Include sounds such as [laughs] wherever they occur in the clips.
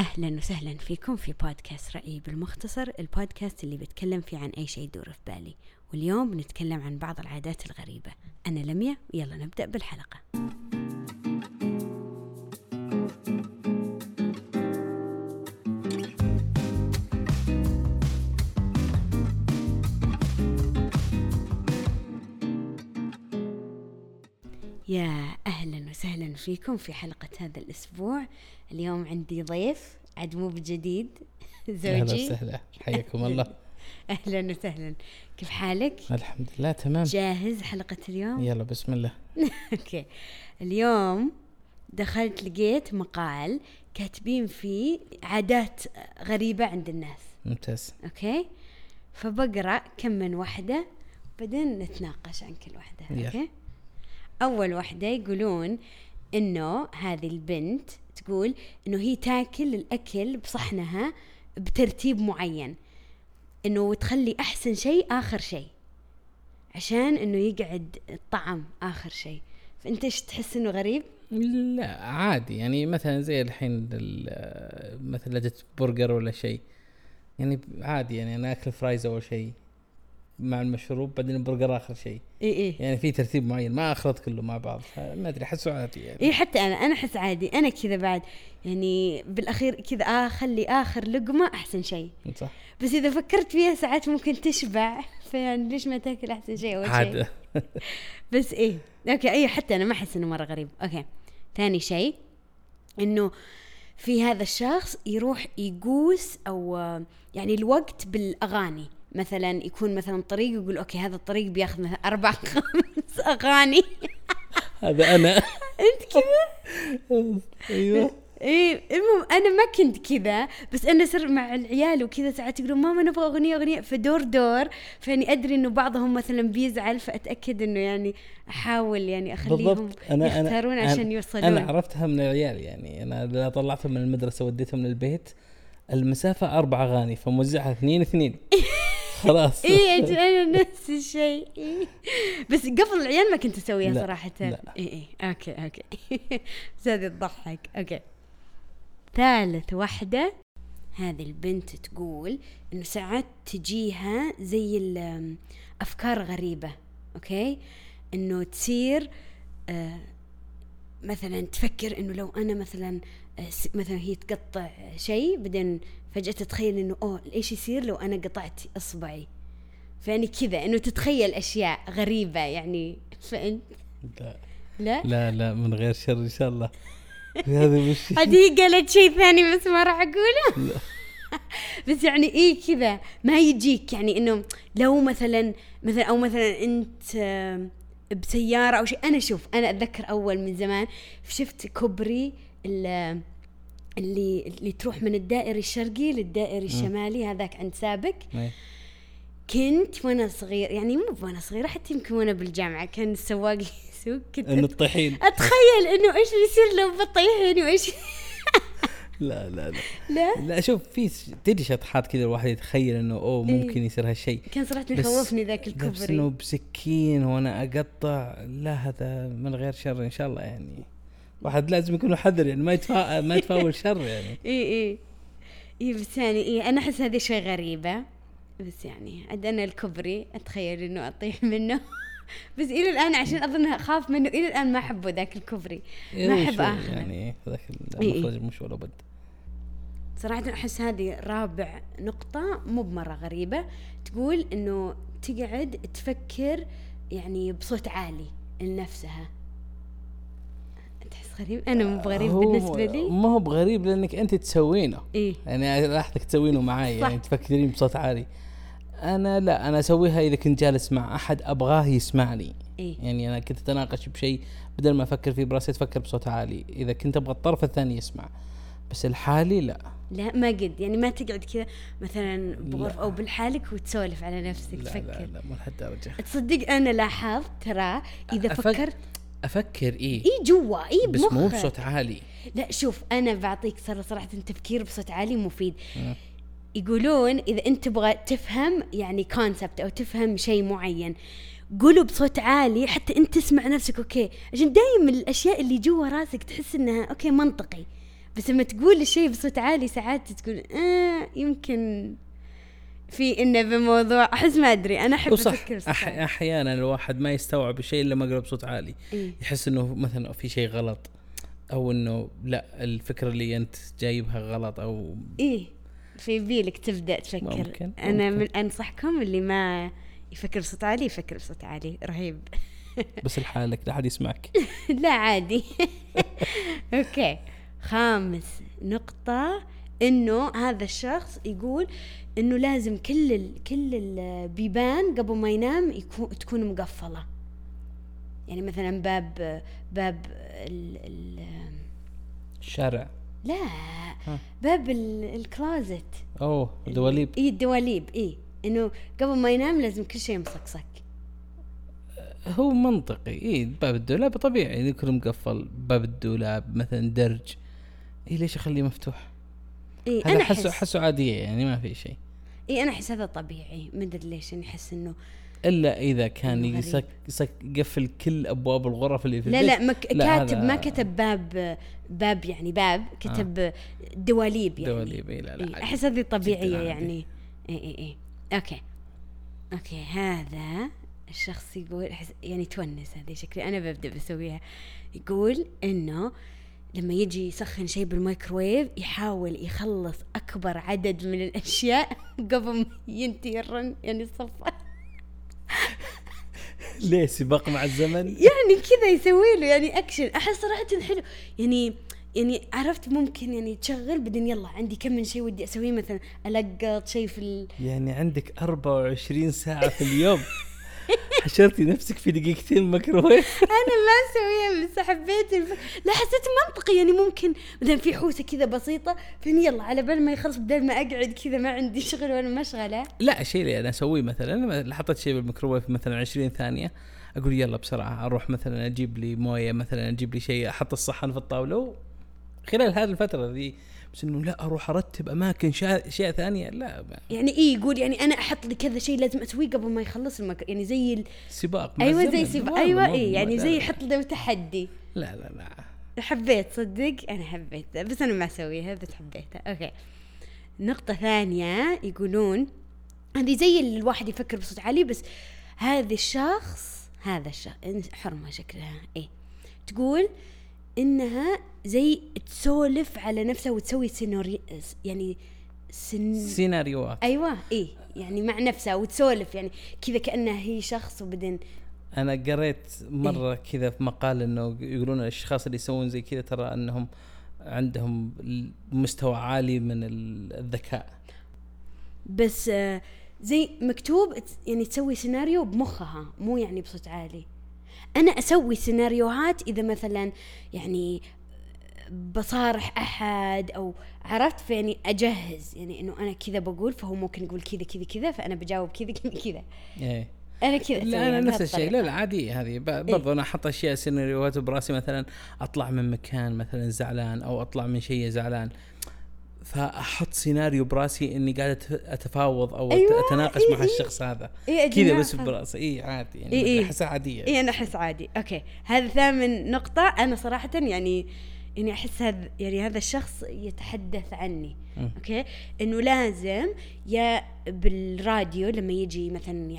أهلا وسهلا فيكم في بودكاست رأيي بالمختصر البودكاست اللي بتكلم فيه عن أي شيء يدور في بالي. واليوم بنتكلم عن بعض العادات الغريبة. أنا لميا ويلا نبدأ بالحلقة. فيكم في حلقة هذا الأسبوع. اليوم عندي ضيف عدموب جديد. [laughs] أهلا زوجي. وسهلا. حياكم الله. [laughs] أهلا وسهلا. كيف حالك؟ الحمد لله تمام. جاهز حلقة اليوم؟ يلا بسم الله. [laughs] okay. اليوم دخلت لقيت مقال كاتبين فيه عادات غريبة عند الناس. ممتاز. okay؟ فبقرأ كم من واحدة بعدين نتناقش عن كل واحدة. يلا. okay؟ أول واحدة يقولون إنه هذه البنت تقول إنه هي تاكل الأكل بصحنها بترتيب معين. إنه تخلي أحسن شيء آخر شيء. عشان إنه يقعد الطعم آخر شيء. فأنت إيش تحس إنه غريب؟ لا عادي. يعني مثلا زي الحين ال- مثلا لجت برجر ولا شيء. يعني عادي يعني أنا أكل فرايز أول شيء. مع المشروب بعدين البرجر آخر شيء. اي اي يعني في ترتيب معين ما أخلط كله مع بعض ما أدري أحسه عادي يعني. اي حتى أنا أنا أحس عادي. أنا كذا بعد يعني بالأخير كذا أخلي آخر لقمة أحسن شيء. صح. بس إذا فكرت فيها ساعات ممكن تشبع فيعني ليش ما تأكل أحسن شيء أول شيء؟ بس إيه. okay اي حتى أنا ما أحس إنه مرة غريب. okay. ثاني شيء إنه في هذا الشخص يروح يقوس أو يعني الوقت بالأغاني. مثلا يكون مثلا طريق يقول أوكي هذا الطريق بياخذ مثلا أربع خمس أغاني. هذا أنا. [laughs] أنت كذا؟ أيوه. إيه المهم أنا ما كنت كذا بس أنا صر مع العيال وكذا ساعات يقولون ماما نبغى أغنية أغنية. فدور دور. فاني أدري إنه بعضهم مثلا بيزعل فأتأكد إنه يعني أحاول يعني أخليهم أنا يختارون أنا- عشان يوصلون. أنا عرفتها من العيال يعني. أنا إذا طلعتهم من المدرسة وديتهم للبيت المسافة أربع أغاني فموزعها اثنين اثنين. [laughs] خلاص. إيه أجل أنا نفس الشيء. إيه. بس قبل العيال ما كنت أسويها لا، صراحة. لا. اي اي okay okay. بس هذه تضحك okay. ثالث واحدة هذه البنت تقول إنه ساعات تجيها زي ال- أفكار غريبة. okay؟ إنه تصير آه مثلا تفكر إنه لو أنا مثلا آه، مثلا هي تقطع شيء بعدين فجأة تتخيل إنه أوه إيش يصير لو أنا قطعت إصبعي؟ فيعني كذا إنه تتخيل أشياء غريبة يعني. فانت لا. لا؟ لا لا من غير شر إن شاء الله. هذا مش [laughs] هذه قالت شيء ثاني بس ما راح أقوله. [laughs] بس يعني إيه كذا ما يجيك يعني إنه لو مثلا مثلا أو مثلا أنت آم، بسيارة أو شيء. أنا شوف أنا أتذكر أول من زمان شفت كوبري ال- اللي اللي تروح من الدائري الشرقي للدائري الشمالي هذاك عند سابك. إيه. كنت وأنا صغير يعني مو وأنا صغيرة حتى يمكن وأنا بالجامعة كان السواق يسوق كنت إنه الطحين. أتخيل إنه إيش بيصير لو بطيحني وايش [laughs] لا لا لا. لا؟ لا شوف في تدري شطحات كذا الواحد يتخيل إنه أوه ممكن يصير هالشيء. كان صراحة يخوفني ذاك لا، بس الكوبري إنه بسكين وأنا أقطع لا هذا من غير شر إن شاء الله يعني. واحد لازم يكون حذر يعني ما يتفا... ما يتفاول [laughs] شر يعني. إي إي. إي بس يعني إي أنا أحس هذه شوي غريبة. بس يعني عاد أنا الكوبري أتخيل إنه أطيح منه. [laughs] بس إلى الآن عشان أظن أخاف منه إلى الآن ما أحبه ذاك الكوبري ما إيه، أحب اخذه يعني ذاك إيه. المخرج مش ولا بد. صراحة أحس هذه رابع نقطة مو بمرة غريبة. تقول إنه تقعد تفكر يعني بصوت عالي لنفسها. تحس غريب؟ أنا مو بغريب هو بالنسبة لي. ما هو بغريب لأنك أنت تسوينه. إيه. يعني لاحظك تسوينه معاي صح. يعني تفكرين بصوت عالي. أنا لا أنا أسويها إذا كنت جالس مع أحد أبغاه يسمعني إيه. يعني أنا كنت أتناقش بشيء بدل ما أفكر فيه براسي أفكر بصوت عالي. إذا كنت أبغى الطرف الثاني يسمع. بس الحالي لا. لا ما قد. يعني ما تقعد كذا مثلا بغرفة أو بالحالك وتسولف على نفسك لا تفكر. لا لا مو لهالدرجة. تصدق أنا لاحظت ترى إذا فكرت أفكر إيه. إي جوا إي بس مو بصوت عالي. لا شوف أنا بعطيك صراحة صراحة تفكير بصوت عالي مفيد. مم. يقولون إذا أنت تبغى تفهم يعني concept أو تفهم شيء معين قولوا بصوت عالي حتى أنت تسمع نفسك okay. عشان دايما الأشياء اللي جوا راسك تحس إنها okay منطقي. بس لما تقول الشيء بصوت عالي ساعات تقول آه يمكن في إنه بموضوع أحس ما أدري أنا أحب وصح أفكر بصوت أح. أحيانا الواحد ما يستوعب الشيء إلا ما قرأ بصوت عالي إيه. يحس إنه مثلا في شيء غلط أو إنه لا الفكرة اللي أنت جايبها غلط أو إيه في يبيلك تبدأ تفكر ممكن، أنا ممكن. من أنصحكم اللي ما يفكر بصوت عالي يفكر بصوت عالي رهيب [laughs] بس لحالك لا احد يسمعك [laughs] لا عادي [laughs] أوكي خامس نقطة إنه هذا الشخص يقول إنه لازم كل ال... كل البيبان قبل ما ينام يكون تكون مقفلة. يعني مثلا باب باب ال... ال... الشارع. لا ها. باب ال... الكلازت. أوه دواليب اي الدواليب اي إنه قبل ما ينام لازم كل شيء مصقصق هو منطقي. اي باب الدولاب طبيعي. يكون مقفل باب الدولاب مثلا درج. اي ليش أخليه مفتوح؟ اي هذا أنا احسه احس احسه عادية يعني ما في شيء. اي أنا أحس هذا طبيعي. ما أدري ليش اني أحس إنه إلا إذا كان يسك يسك يقفل كل أبواب الغرف اللي في لا لا مك لا، كاتب ما كتب باب باب يعني باب كتب دواليب يعني. دواليب اي لا لا إيه،. أحس هذه طبيعية. يعني. اي اي اي okay. Okay هذا الشخص يقول يعني تونس هذه شكلي. أنا ببدأ بسويها. يقول إنه لما يجي يسخن شيء بالميكروويف يحاول يخلص أكبر عدد من الأشياء [laughs] قبل ما ينتهي الرن يعني الصفه [laughs] ليه سباق مع الزمن؟ يعني كذا يسوي له يعني أكشن. أحس صراحة حلو. يعني يعني عرفت ممكن يعني تشغل بعدين يلا عندي كم من شيء ودي أسويه مثلا ألقط شيء في ال... يعني عندك 24 ساعة في اليوم. [laughs] حشرتي نفسك في دقيقتين ميكروويف. [laughs] أنا ما أسويها بس حبيت الف... لا حسيت منطقي. يعني ممكن مثلا في حوسة كذا بسيطة فين يلا على بال ما يخلص بدل ما أقعد كذا ما عندي شغل وأنا مشغله لا الشيء اللي أنا أسويه مثلا. لما حطيت شيء بالميكروويف مثلا 20 ثانية أقول يلا بسرعة أروح مثلا أجيب لي موية مثلا أجيب لي شيء أحط الصحن في الطاولة و- خلال هذه الفترة ذي بس إنه لا أروح أرتب أماكن اشياء ثانية لا. ما- يعني إيه يقول يعني أنا أحط لي كذا شيء لازم أسويه قبل ما يخلص المك... يعني زي ال... سباق مع أيوه. زي. والله أيوه إيه ما- يعني زي. يحط له تحدي. لا لا لا. حبيت صدق؟ أنا حبيت بس أنا ما أسويها بس حبيتها. أوكي. نقطة ثانية يقولون هذه زي اللي الواحد يفكر بصوت عالي بس هذا الشخص هذا الشخص حرمة شكلها. إيه. تقول إنها زي تسولف على نفسها وتسوي سيناريو يعني سن... سيناريوهات. أيوه إيه يعني مع نفسها وتسولف يعني كذا كأنها هي شخص وبعدين أنا قريت مرة إيه. كذا في مقال إنه يقولون الأشخاص اللي يسوون زي كذا ترى إنهم عندهم مستوى عالي من ال- الذكاء. بس آه، زي مكتوب يعني تسوي سيناريو بمخها مو يعني بصوت عالي. أنا أسوي سيناريوهات إذا مثلا يعني بصارح أحد أو عرفت؟ يعني أجهز. يعني إنه أنا كذا بقول فهو ممكن يقول كذا كذا كذا فأنا بجاوب كذا [laughs] كذا كذا. إيه. أنا كذا لا أسويها أنا نفس الشيء. لا. لا عادي هذه. إيه. برضو أنا أحط أشياء سيناريوهات براسي مثلا أطلع من مكان مثلا زعلان أو أطلع من شيء زعلان. فأحط سيناريو براسي إني قاعد أتفاوض أو أيوة، أتناقش إيه، مع إيه. الشخص هذا إيه، كذا. بس براسي اي عادي يعني إيه، إيه. احسها عادية اي أنا أحس عادي okay هذا ثامن نقطة أنا صراحة يعني يعني أحس هذا يعني هذا الشخص يتحدث عني مم. okay إنه لازم يا بالراديو لما يجي مثلا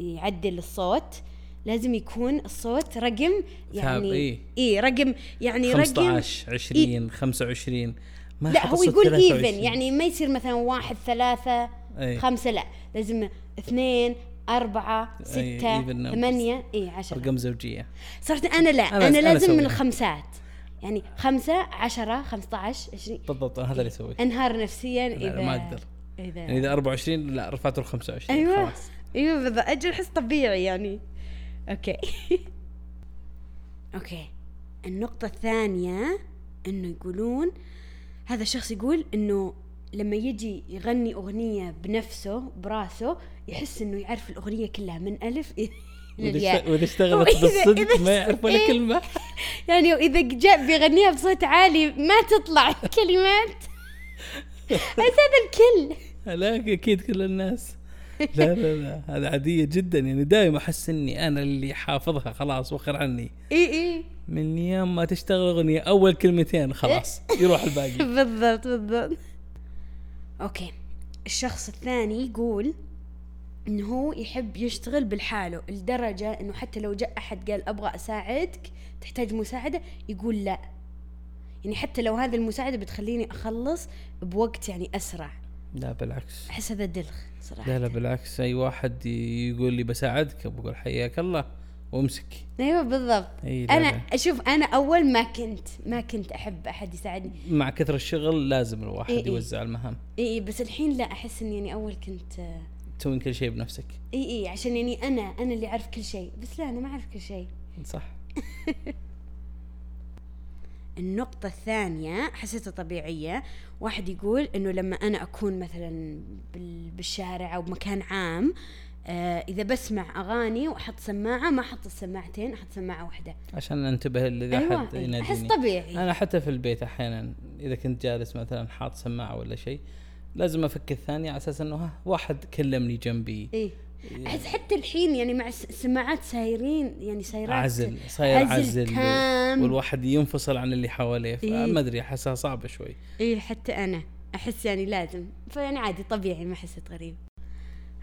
يعدل الصوت لازم يكون الصوت رقم يعني إيه. إيه رقم يعني رقم 15 20 25 ما لا هو يقول 23. even يعني ما يصير مثلا واحد ثلاثة أي. خمسة لا. لازم اثنين أربعة أي، ستة. ثمانية اي عشرة. ارقام زوجية. صراحة أنا لا أنا- أنا, أنا لازم من أسويها. الخمسات يعني خمسة عشرة خمسة عشر عشرين. بالضبط أنا هذا اللي أسويه. أنهار نفسيا إذا ما أقدر. إذا يعني إذا 24 لا رفعته ل 25 أيوة. خلاص. أيوة بالضبط. أجل أحس طبيعي يعني. okay. [laughs] Okay. النقطة الثانية إنه يقولون هذا الشخص يقول إنه لما يجي يغني أغنية بنفسه براسه يحس إنه يعرف الأغنية كلها من إلى وإذا [laughs] اشتغلت بالصدق ما يعرف ولا إيه. كلمة. يعني وإذا جاء بيغنيها بصوت عالي ما تطلع كلمات. [laughs] بس هذا الكل. لا أكيد كل الناس. لا لا لا هذا عادية جدا. يعني دائما أحس إني أنا اللي حافظها خلاص وخر عني. اي اي من أيام ما تشتغل أغنية أول كلمتين خلاص [laughs] يروح الباقي. بالضبط بالضبط. أوكي. الشخص الثاني يقول إنه هو يحب يشتغل بالحالة لدرجة إنه حتى لو جاء أحد قال أبغى أساعدك تحتاج مساعدة يقول لا. يعني حتى لو هذه المساعدة بتخليني أخلص بوقت يعني أسرع. لا بالعكس. أحس هذا دلخ صراحة. لا لا بالعكس. أي واحد يقول لي بساعدك بقول حياك الله. وامسك أيوه بالضبط. لا أنا لا. أشوف أنا أول ما كنت ما كنت أحب أحد يساعدني. مع كثر الشغل لازم الواحد إي إي. يوزع المهام. إي إي بس الحين لا أحس إني يعني أول كنت آه، تسوين كل شيء بنفسك. إي إي عشان يعني أنا أنا اللي أعرف كل شيء. بس لا أنا ما أعرف كل شيء. صح. [laughs] النقطة الثانية حسيتها طبيعية. واحد يقول إنه لما أنا أكون مثلا بال- بالشارع أو بمكان عام آه إذا بسمع أغاني وأحط سماعة ما أحط السماعتين أحط سماعة واحدة عشان انتبه إذا أيوة. احس يناديني طبيعي أنا حتى في البيت أحيانا إذا كنت جالس مثلا حاط سماعة ولا شيء لازم أفك الثانية على أساس إنه ها واحد كلمني جنبي إيه أحس حتى الحين يعني مع الس- السماعات سايرين يعني سايرات عزل صاير عزل عزل, تام. والواحد ينفصل عن اللي حواليه إيه. فما أدري أحسها صعبة شوي إيه حتى أنا أحس يعني لازم فيعني عادي طبيعي ما حسيت غريب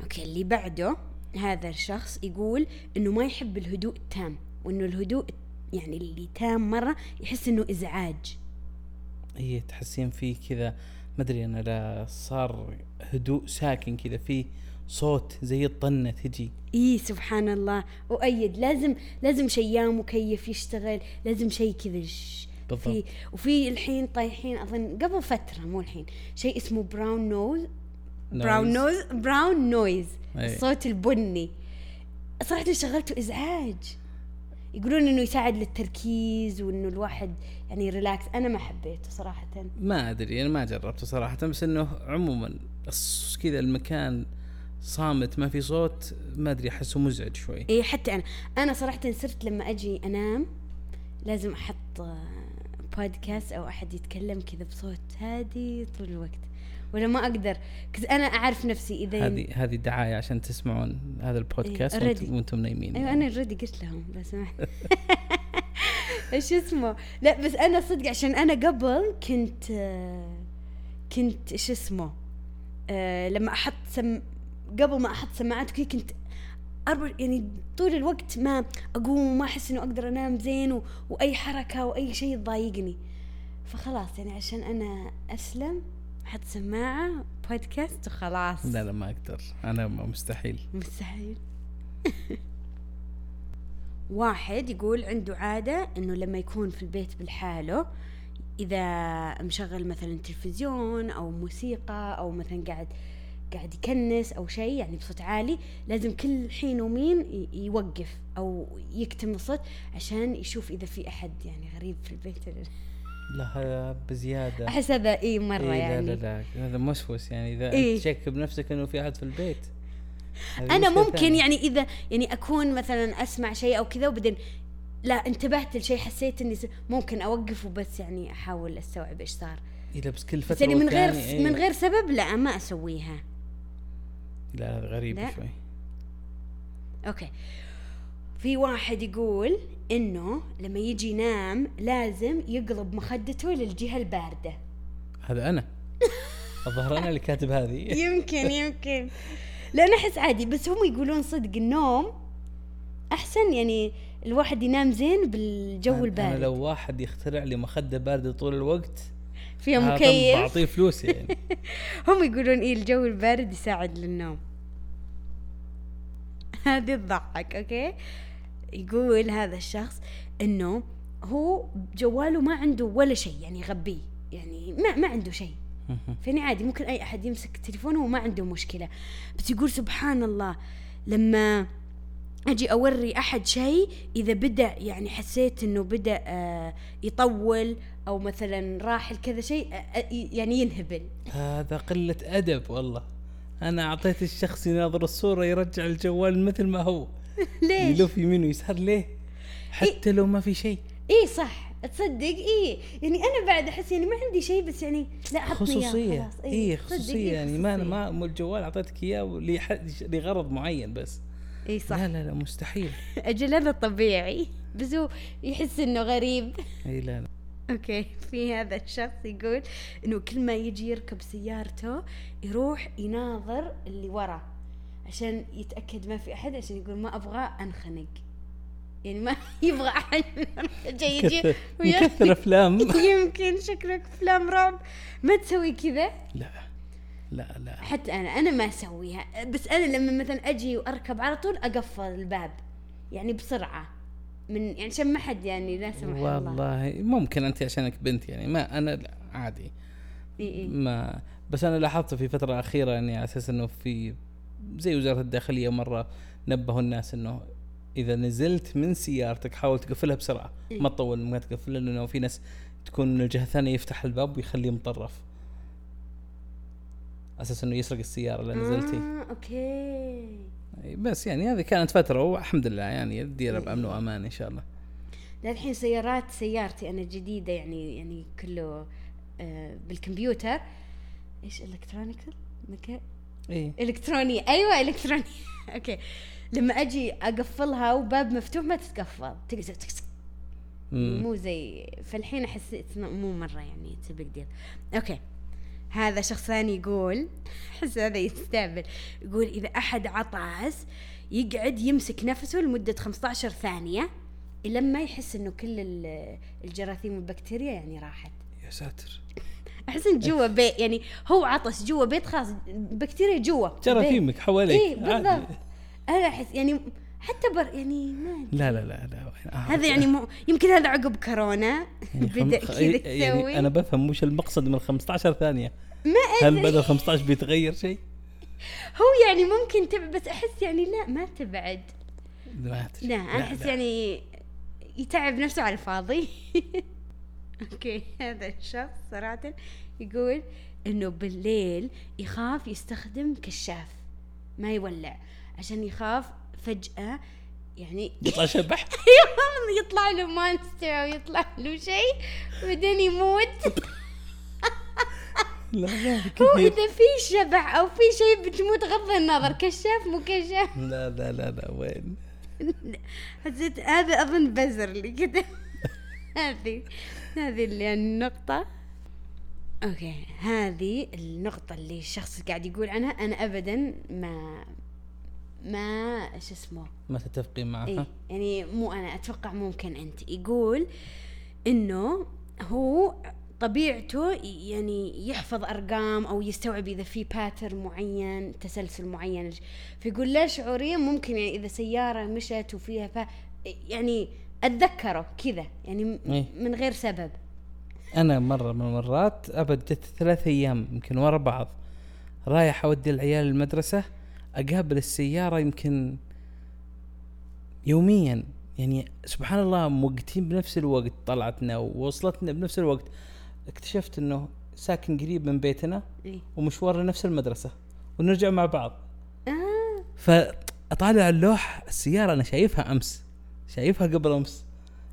أوكي اللي بعده هذا الشخص يقول إنه ما يحب الهدوء التام وإنه الهدوء يعني اللي تام مرة يحس إنه إزعاج. هي تحسين فيه كذا ما أدري أنا لا صار هدوء ساكن كذا فيه صوت زي الطنة تجي. إيه سبحان الله. وأيد لازم لازم شيام مكيف يشتغل لازم شيء كذا بالضبط. في وفي الحين طايحين أظن قبل فترة مو الحين شيء اسمه brown noise brown noise. Brown noise. الصوت البني. صراحة شغلته إزعاج. يقولون إنه يساعد للتركيز وإنه الواحد يعني relax أنا ما حبيته صراحة. ما أدري أنا ما جربته صراحة بس إنه عموما كذا المكان صامت ما في صوت ما أدري أحسه مزعج شوي. اي حتى أنا. أنا صراحة صرت لما أجي أنام لازم أحط آه، بودكاست أو أحد يتكلم كذا بصوت هادي طول الوقت. ولا ما أقدر. كز أنا أعرف نفسي إذا هذه هذه دعايه عشان تسمعون هذا البودكاست إيه، وأنتم, نايمين أيوه يعني. أنا اوريدي قلت لهم لو سمحت [laughs] إيش اسمه؟ لا بس أنا صدق عشان أنا قبل كنت كنت إيش اسمه؟ آه، لما أحط سم قبل ما أحط سماعات وكذا كنت أربع يعني طول الوقت ما أقوم وما أحس إنه أقدر أنام زين و... وأي حركة وأي شيء تضايقني فخلاص يعني عشان أنا أسلم. أحط سماعه؟ بودكاست؟ وخلاص لا لا ما أقدر. أنا ما- مستحيل. مستحيل. [laughs] واحد يقول عنده عادة إنه لما يكون في البيت بالحالة إذا مشغل مثلا تلفزيون أو موسيقى أو مثلا قاعد قاعد يكنس أو شيء يعني بصوت عالي لازم كل حين ومين يوقف أو يكتم الصوت عشان يشوف إذا في أحد يعني غريب في البيت. [laughs] هذا بزيادة أحس هذا إي مرة إيه يعني لا لا لا هذا موسوس يعني إذا إيه. تشك بنفسك إنه في أحد في البيت أنا ممكن ثانية. يعني إذا يعني أكون مثلا أسمع شيء أو كذا وبعدين لا انتبهت لشيء حسيت إني ممكن أوقف وبس يعني أحاول أستوعب إيش صار لا بس كل فترة بس يعني من غير إيه. من غير سبب لا ما أسويها لا هذا غريب لا. شوي أوكي في واحد يقول إنه لما يجي ينام لازم يقلب مخدته للجهة الباردة. هذا أنا. الظاهر أنا اللي كاتب هذه. [laughs] يمكن يمكن. لأن أحس عادي بس هم يقولون صدق النوم أحسن يعني الواحد ينام زين بالجو أنا- البارد. أنا لو واحد يخترع لي مخدة باردة طول الوقت فيها مكيف بعطيه فلوس يعني. [laughs] هم يقولون إيه الجو البارد يساعد للنوم. [laughs] هذه تضحك أوكي؟ يقول هذا الشخص إنه هو جواله ما عنده ولا شيء يعني يغبيه يعني ما ما عنده شيء. فيعني عادي ممكن أي أحد يمسك تليفونه وما عنده مشكلة. بس يقول سبحان الله لما أجي أوري أحد شيء إذا بدأ يعني حسيت إنه بدأ آه يطول أو مثلا راح كذا شيء آه، يعني ينهبل. هذا قلة أدب والله. أنا أعطيت الشخص يناظر الصورة يرجع الجوال مثل ما هو. [laughs] [laughs] ليش؟ يلف يمين ويسار ليه؟ حتى لو ما في شيء. اي صح تصدق اي يعني أنا بعد أحس يعني ما عندي شيء بس يعني لا إياه خصوصية. اي تصدق خصوصية. يعني ما أنا. ما الجوال أعطيتك إياه لغرض معين بس. اي صح. لا لا لا مستحيل. [laughs] أجل هذا طبيعي بس هو يحس إنه غريب. إي لا لا. okay في هذا الشخص يقول إنه كل ما يجي يركب سيارته يروح يناظر اللي ورا عشان يتأكد ما في أحد عشان يقول ما أبغى أنخنق. يعني ما [laughs] يبغى أحد. [laughs] جاي يجي كثر ويا- كثر أفلام. [laughs] يمكن شكلك أفلام رعب. ما تسوي كذا. لا. لا لا. حتى أنا أنا ما أسويها. بس أنا لما مثلا أجي وأركب على طول أقفل الباب. يعني بسرعة. من يعني عشان ما حد يعني لا سمح الله. والله. ممكن أنت عشانك بنت يعني. ما أنا لا عادي. إي إي. ما. بس أنا لاحظت في فترة الاخيره اني على أساس إنه في زي وزارة الداخلية مرة نبهوا الناس إنه إذا نزلت من سيارتك حاول تقفلها بسرعة. إيه. ما تطول ما تقفلها لأنه في ناس تكون من الجهة الثانية يفتح الباب ويخليه مطرف. أساس إنه يسرق السيارة اللي نزلتي. آه okay. بس يعني هذه كانت فترة والحمد لله يعني الديره إيه. بأمن وأمان إن شاء الله. لا الحين سيارات سيارتي أنا جديدة يعني يعني كله آه بالكمبيوتر. إيش electronical مكا إيه. إلكترونية. أيوه إلكترونية. [laughs] okay. لما أجي أقفلها وباب مفتوح ما تتقفل. تقدر تكسك مم. مو زي فالحين أحس it's not- مو مرة يعني it's big deal okay. هذا شخص ثاني يقول أحس هذا يستهبل. يقول إذا أحد عطس يقعد يمسك نفسه لمدة 15 ثانية لما يحس إنه كل ال- الجراثيم والبكتيريا يعني راحت. يا ساتر. أحس إن جوا [laughs] بيت يعني هو عطس جوا بيت خلاص بكتيريا جوا جراثيمك حواليك اي. بالضبط. أنا أحس يعني حتى بر يعني ما أدري. لا لا لا لا آه، هذا يعني مو يمكن هذا عقب كورونا. يعني [laughs] بدأ كذا يعني أنا بفهم وش المقصد من 15 ثانية. ما هل بدل 15 بيتغير شيء؟ [laughs] هو يعني ممكن تبعد بس أحس يعني لا ما تبعد. ما أدري. لا أنا أحس يعني يتعب نفسه على الفاضي. okay [laughs] هذا الشخص صراحة يقول إنه بالليل يخاف يستخدم كشاف ما يولع عشان يخاف فجأة يعني [laughs] يطلع شبح [laughs] يطلع له monster أو يطلع له شيء وبعدين يموت. لا لا هو إذا في شبح أو في شيء بتموت غض النظر كشاف مو كشاف. لا لا لا لا وين؟ حسيت هذا أظن بزر لي كذا هذه. هذه اللي يعني النقطة. okay هذه النقطة اللي الشخص قاعد يقول عنها. أنا ابدا ما ما شو اسمه؟ ما تتفقين معها. إيه يعني مو أنا أتوقع ممكن أنت. يقول إنه هو طبيعته يعني يحفظ أرقام أو يستوعب إذا في pattern معين تسلسل معين. فيقول لا شعوريا ممكن يعني إذا سيارة مشت وفيها ف يعني أتذكره كذا يعني إيه. من غير سبب. أنا مرة من المرات أبد جت ثلاث أيام يمكن ورا بعض رايح أودي العيال المدرسة أقابل السيارة يمكن يوميا. يعني سبحان الله موقتين بنفس الوقت طلعتنا ووصلتنا بنفس الوقت. اكتشفت إنه ساكن قريب من بيتنا إيه. ومشوارنا نفس المدرسة ونرجع مع بعض. آه. فاطالع اللوح السيارة أنا شايفها أمس. شايفها قبل أمس.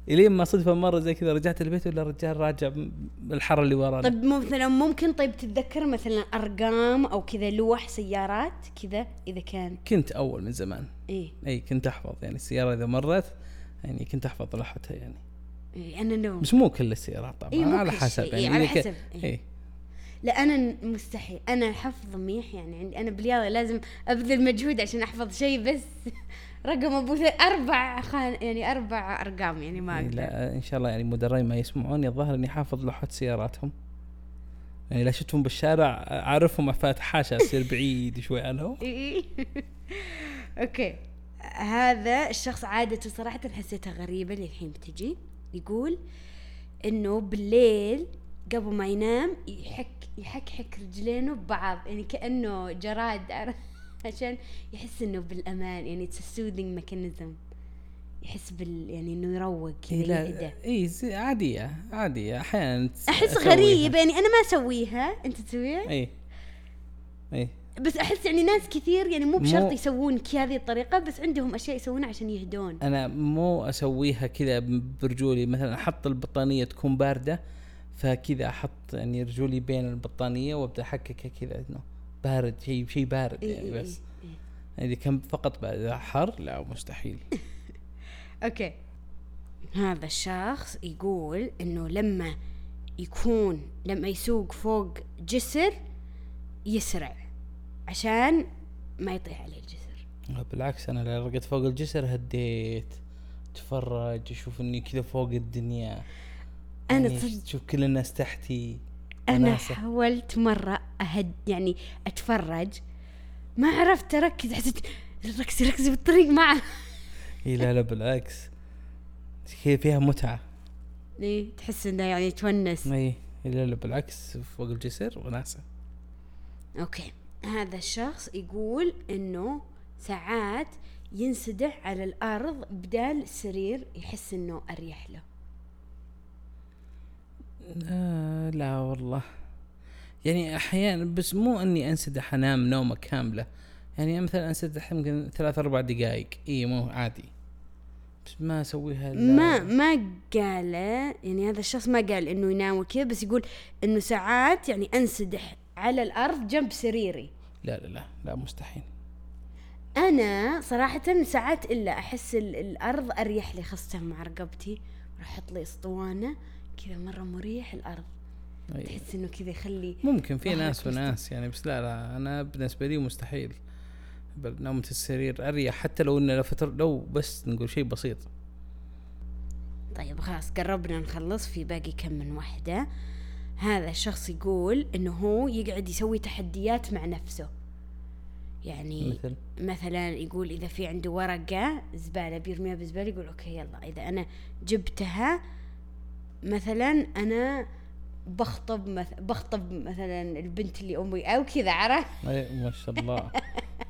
إلين ما صدفة مرة زي كذا رجعت البيت ولا الرجال راجع بالحاره اللي ورانا. طيب مثلا ممكن طيب تتذكر مثلا أرقام أو كذا لوح سيارات كذا إذا كان؟ كنت أول من زمان. إيه إي كنت أحفظ. يعني السيارة إذا مرت يعني كنت أحفظ لوحتها يعني. إيه أنا نو بس مو كل السيارات طبعا إيه، على حسب يعني إيه، على حسب، إيه. إيه. لا أنا مستحيل. أنا حفظ منيح يعني عندي. أنا بالرياضه لازم أبذل مجهود عشان أحفظ شيء بس. [laughs] رقم أبو أربع خان يعني أربع أرقام يعني ما إيه، أقدر لا إن شاء الله يعني مدربين ما يسمعوني الظاهر إني حافظ لوحات سياراتهم يعني لا شفتهم بالشارع أعرفهم فاتح حاشا أصير [laughs] بعيد شوي عنهم. [laughs] أوكي هذا الشخص عادته صراحة حسيتها غريبة للحين بتجي يقول إنه بالليل قبل ما ينام يحك يحكحك رجلينه ببعض يعني كأنه جراد عرف؟ [laughs] عشان يحس إنه بالأمان يعني it's soothing mechanism يحس بال يعني إنه يروق كذا إيه لا اي عادية عادية. أحيانا أحس. غريب يعني أنا ما أسويها. أنت تسويها؟ اي اي بس أحس يعني ناس كثير يعني مو بشرط مو- يسوون هذه الطريقة بس عندهم أشياء يسوونها عشان يهدون. أنا مو أسويها كذا برجولي. مثلا أحط البطانية تكون باردة فكذا أحط يعني رجولي بين البطانية وأبدأ أحككها كذا إنه بارد شيء شيء بارد إيه يعني إيه بس. إيه. إيه. يعني كم فقط إذا حر؟ لا مستحيل. [laughs] أوكي. هذا الشخص يقول إنه لما يكون لما يسوق فوق جسر يسرع عشان ما يطيح عليه الجسر. بالعكس أنا لو رقدت فوق الجسر هديت أتفرج أشوف إني كذا فوق الدنيا. أنا يعني صدق تشوف كل الناس تحتي. أنا وناسة. حاولت مرة اهد يعني أتفرج ما عرفت أركز حسيت ركزي ركزي بالطريق معه. إي لا لا بالعكس. كذا فيها متعة. ليه تحس إنه يعني تونس إي لا لا بالعكس فوق الجسر وناسة. أوكي. هذا الشخص يقول إنه ساعات ينسدح على الأرض بدال السرير يحس إنه أريح له. آه لا والله. يعني أحيانا بس مو إني أنسدح أنام نومة كاملة. يعني مثلا أنسدح يمكن ثلاث أربع دقائق إي مو عادي. بس ما أسويها ما ما قال يعني هذا الشخص ما قال إنه ينام وكذا بس يقول إنه ساعات يعني أنسدح على الأرض جنب سريري. لا لا لا لا مستحيل. أنا صراحة ساعات إلا أحس ال- الأرض أريح لي خاصة مع رقبتي. راح أحط لي أسطوانة. كذا مرة مريح الأرض. أي. تحس إنه كذا يخلي ممكن في ناس. وناس يعني بس لا لا أنا بالنسبة لي مستحيل. نومة السرير أريح حتى لو إنه لفتر لو بس نقول شيء بسيط. طيب خلاص قربنا نخلص. في باقي كم من واحدة. هذا الشخص يقول إنه هو يقعد يسوي تحديات مع نفسه. يعني مثل؟ مثلا يقول إذا في عنده ورقة زبالة بيرميها بالزبالة يقول أوكي يلا إذا أنا جبتها مثلا أنا بخطب مث... بخطب مثلا البنت اللي أمي أو كذا عرفت؟ أي ما شاء الله.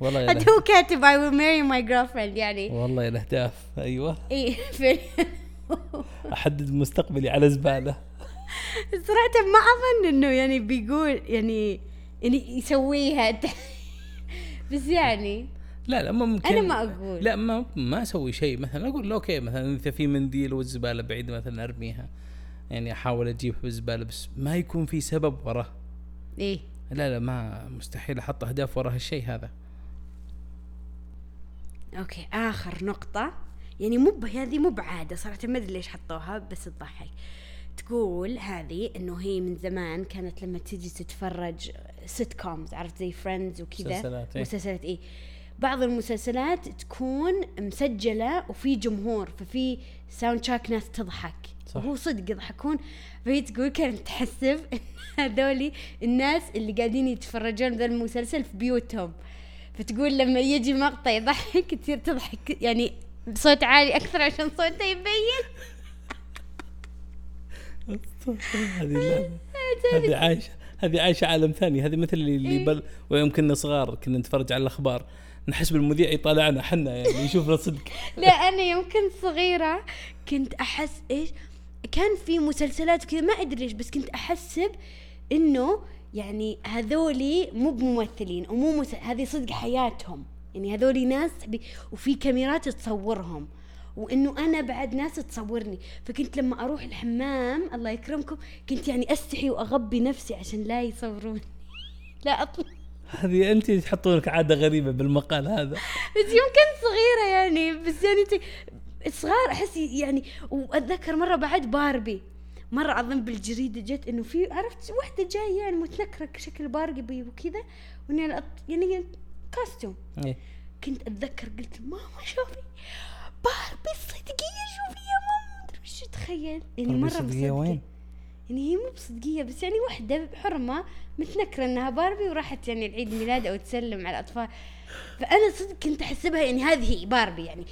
والله [laughs] له هو كاتب I will marry my girlfriend. يعني والله يا الاهداف أيوه. [laughs] في [laughs] أحدد مستقبلي على زبالة. صراحة ما أظن إنه يعني بيقول يعني يعني يسويها. بس يعني لا لا ممكن. أنا ما أقول. لا ما ما أسوي شيء. مثلا أقول له أوكي مثلا إذا في منديل والزبالة بعيد مثلا أرميها. يعني أحاول اجيبها بالزباله بس ما يكون في سبب وراه. إيه. لا لا ما مستحيل أحط أهداف ورا هالشيء هذا. okay آخر نقطة. يعني مو هذه مو بعادة صراحة ما أدري ليش حطوها بس تضحك. تقول هذه إنه هي من زمان كانت لما تيجي تتفرج sitcoms عرفت زي فريندز وكذا؟ مسلسلات، إيه. مسلسلات إيه. بعض المسلسلات تكون مسجلة وفي جمهور ففي soundtrack ناس تضحك. صح. وهو صدق يضحكون فهي تقول كانت تحسب [laughs] هذولي الناس اللي قاعدين يتفرجون ذا المسلسل في بيوتهم. فتقول لما يجي مقطع يضحك تصير تضحك. يعني بصوت عالي أكثر عشان صوته يبين. هذه [laughs] عايشة هذه عايشة عالم ثاني. هذه مثل اللي, اللي إيه. بل ويوم كنا صغار كنا نتفرج على الأخبار. نحس بالمذيع يطالعنا حنا يعني يشوفنا صدق. [laughs] لا أنا يوم كنت صغيرة كنت أحس إيش؟ كان في مسلسلات كذا ما أدري ليش بس كنت أحسب إنه يعني هذولي مو بممثلين أو مو مس... هذه صدق حياتهم. يعني هذولي ناس بي... وفي كاميرات تصورهم وإنه أنا بعد ناس تصورني. فكنت لما أروح الحمام الله يكرمكم كنت يعني أستحي وأغبي نفسي عشان لا يصوروني. [laughs] لا أطلع. هذه انت تحطون لك عادة غريبة بالمقال هذا. بس يوم كنت صغيرة يعني بس يعني. صغار أحس يعني وأتذكر مرة بعد باربي مرة أظن بالجريدة جت إنه في عرفت واحدة جاية يعني متنكرة شكل باربي وكذا الأط- يعني كاستوم إيه. كنت أتذكر قلت ماما شوفي باربي صدقية شوفي يا ماما مدري وش تخيل يعني مرة صدقية. وين؟ يعني هي مو بصدقية بس يعني وحدة حرمة متنكرة إنها باربي وراحت يعني العيد ميلاد أو تسلم على الأطفال فأنا صدق كنت أحسبها يعني هذه هي باربي يعني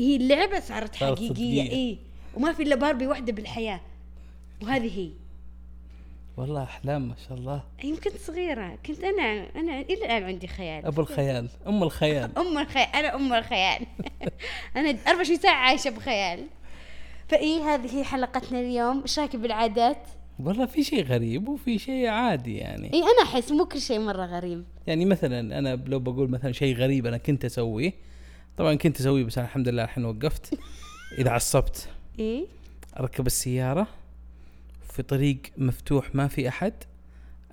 هي اللعبة صارت صدقية. إي. وما في إلا باربي واحدة بالحياة وهذه هي. والله أحلام ما شاء الله. يمكن صغيرة كنت أنا أنا إلى الآن عندي خيال. أبو الخيال أم الخيال. [laughs] أم الخيال أنا أم الخيال. [laughs] أنا 24 ساعة عايشة بخيال. فإي هذه هي حلقتنا اليوم. إيش رأيك بالعادات؟ والله في شيء غريب وفي شيء عادي يعني. إي أنا أحس مو كل شيء مرة غريب. يعني مثلا أنا لو بقول مثلا شيء غريب أنا كنت أسويه طبعا كنت أسويه بس أنا الحمد لله الحين وقفت. إذا عصبت. إيه. أركب السيارة في طريق مفتوح ما في أحد.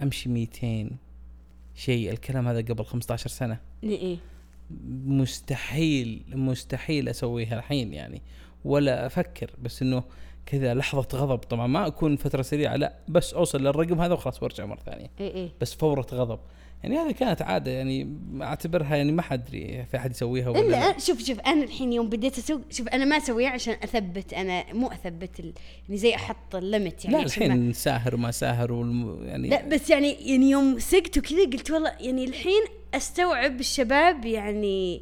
أمشي 200 شيء. الكلام هذا قبل 15 سنة. إيه مستحيل مستحيل أسويها الحين يعني. ولا أفكر بس إنه كذا لحظة غضب. طبعا ما أكون فترة سريعة لا. بس أوصل للرقم هذا وخلاص وأرجع مرة ثانية. اي اي بس فورة غضب. يعني هذه كانت عادة يعني أعتبرها يعني ما حد أدري في أحد يسويها ولا لا. الا شوف شوف أنا الحين يوم بديت اسوق شوف أنا ما أسويها عشان أثبت أنا مو أثبت ال... يعني زي أحط الليمت يعني لا عشان ما- الحين ساهر وما ساهر والم... يعني لا بس يعني يعني يوم سقت وكذا قلت والله يعني الحين أستوعب الشباب يعني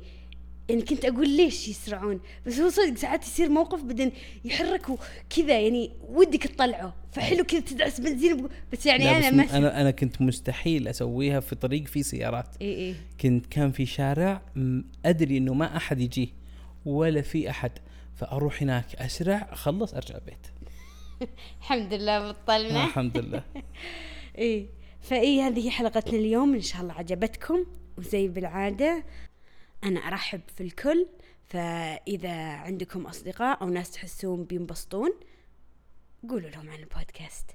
يعني كنت أقول ليش يسرعون؟ بس هو صدق ساعات يصير موقف بعدين يحركوا كذا يعني ودك تطلعه. فحلو كذا تدعس بنزين بس يعني أنا بس ما أنا أنا كنت مستحيل أسويها في طريق فيه سيارات. اي اي كنت كان في شارع أدري إنه ما أحد يجيه ولا في أحد. فأروح هناك أسرع أخلص أرجع البيت. [laughs] الحمد لله بطلنا. الحمد لله. [laughs] إيه. فاي هذه هي حلقتنا اليوم. إن شاء الله عجبتكم. وزي بالعادة أنا أرحب في الكل فإذا عندكم أصدقاء أو ناس تحسون بينبسطون قولوا لهم عن البودكاست.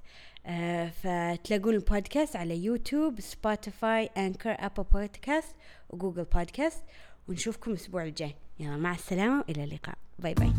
آه فتلاقون البودكاست على يوتيوب سبوتيفاي أنكر أبل بودكاست وجوجل بودكاست. ونشوفكم الأسبوع الجاي. يلا مع السلامة وإلى اللقاء. bye bye.